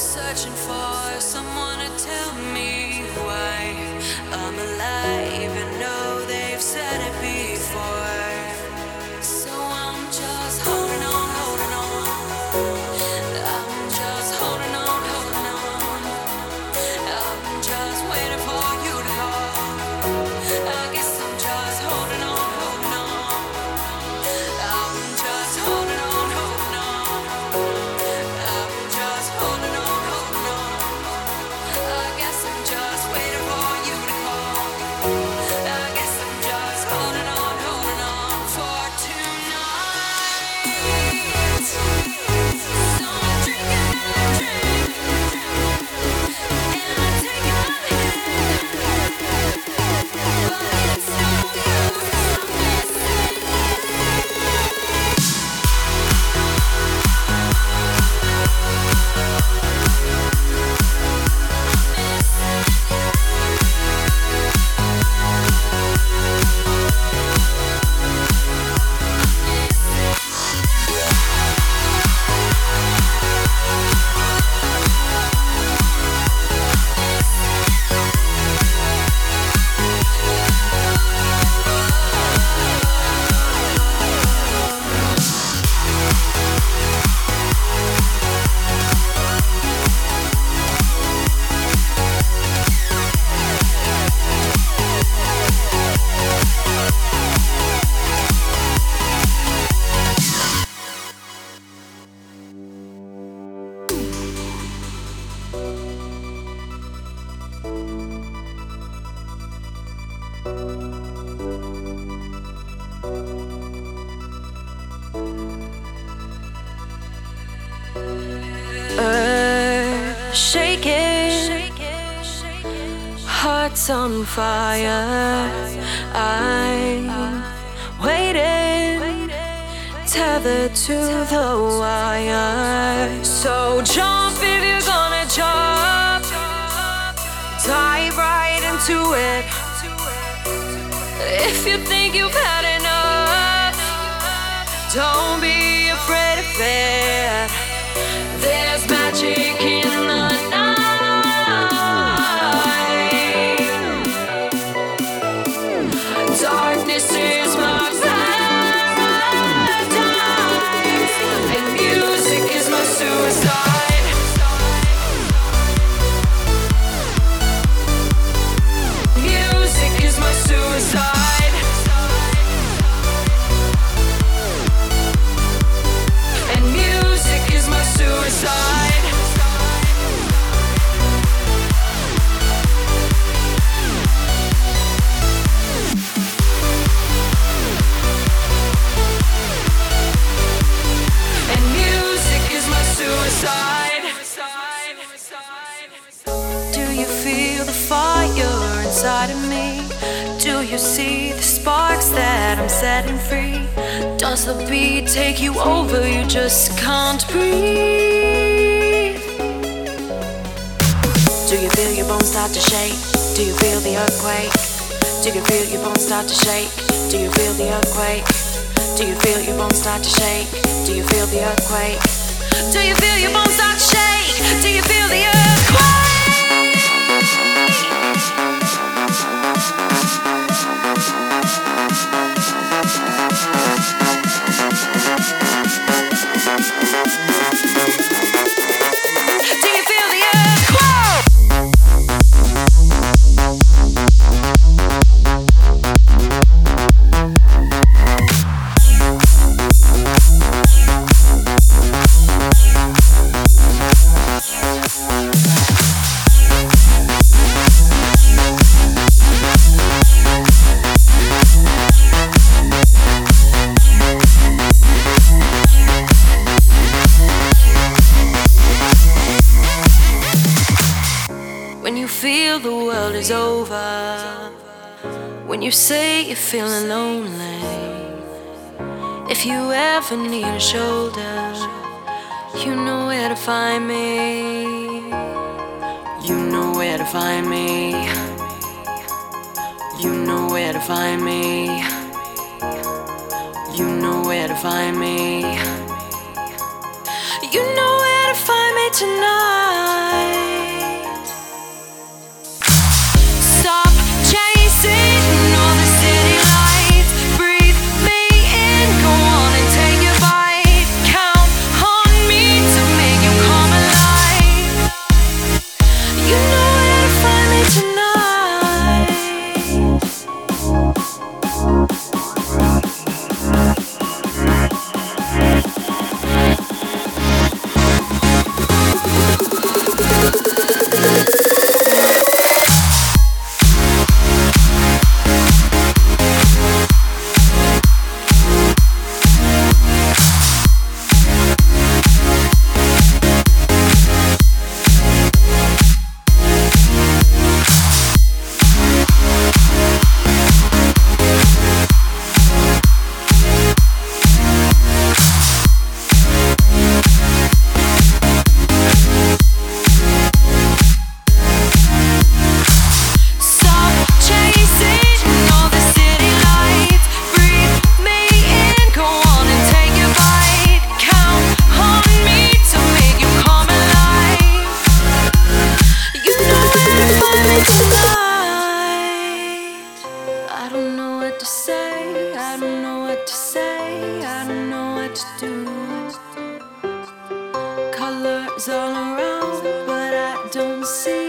searching for someone to tell me shaking, hearts on fire. I'm waiting, tethered to the wire. So jump if you're gonna jump, dive right into it. If you think you've had enough, don't be afraid of it. You feel the fire inside of me? Do you see the sparks that I'm setting free? Does the beat take you over? You just can't breathe. Do you feel your bones start to shake? Do you feel the earthquake? Do you feel your bones start to shake? Do you feel the earthquake? Do you feel your bones start to shake? Do you feel the earthquake? Do you feel your bones start to shake? Do you feel the earthquake? When you say you're feeling lonely, if you ever need a shoulder, you know where to find me. You know where to find me. You know where to find me. You know where to find me. You know where to find me tonight. Colors all around, but I don't see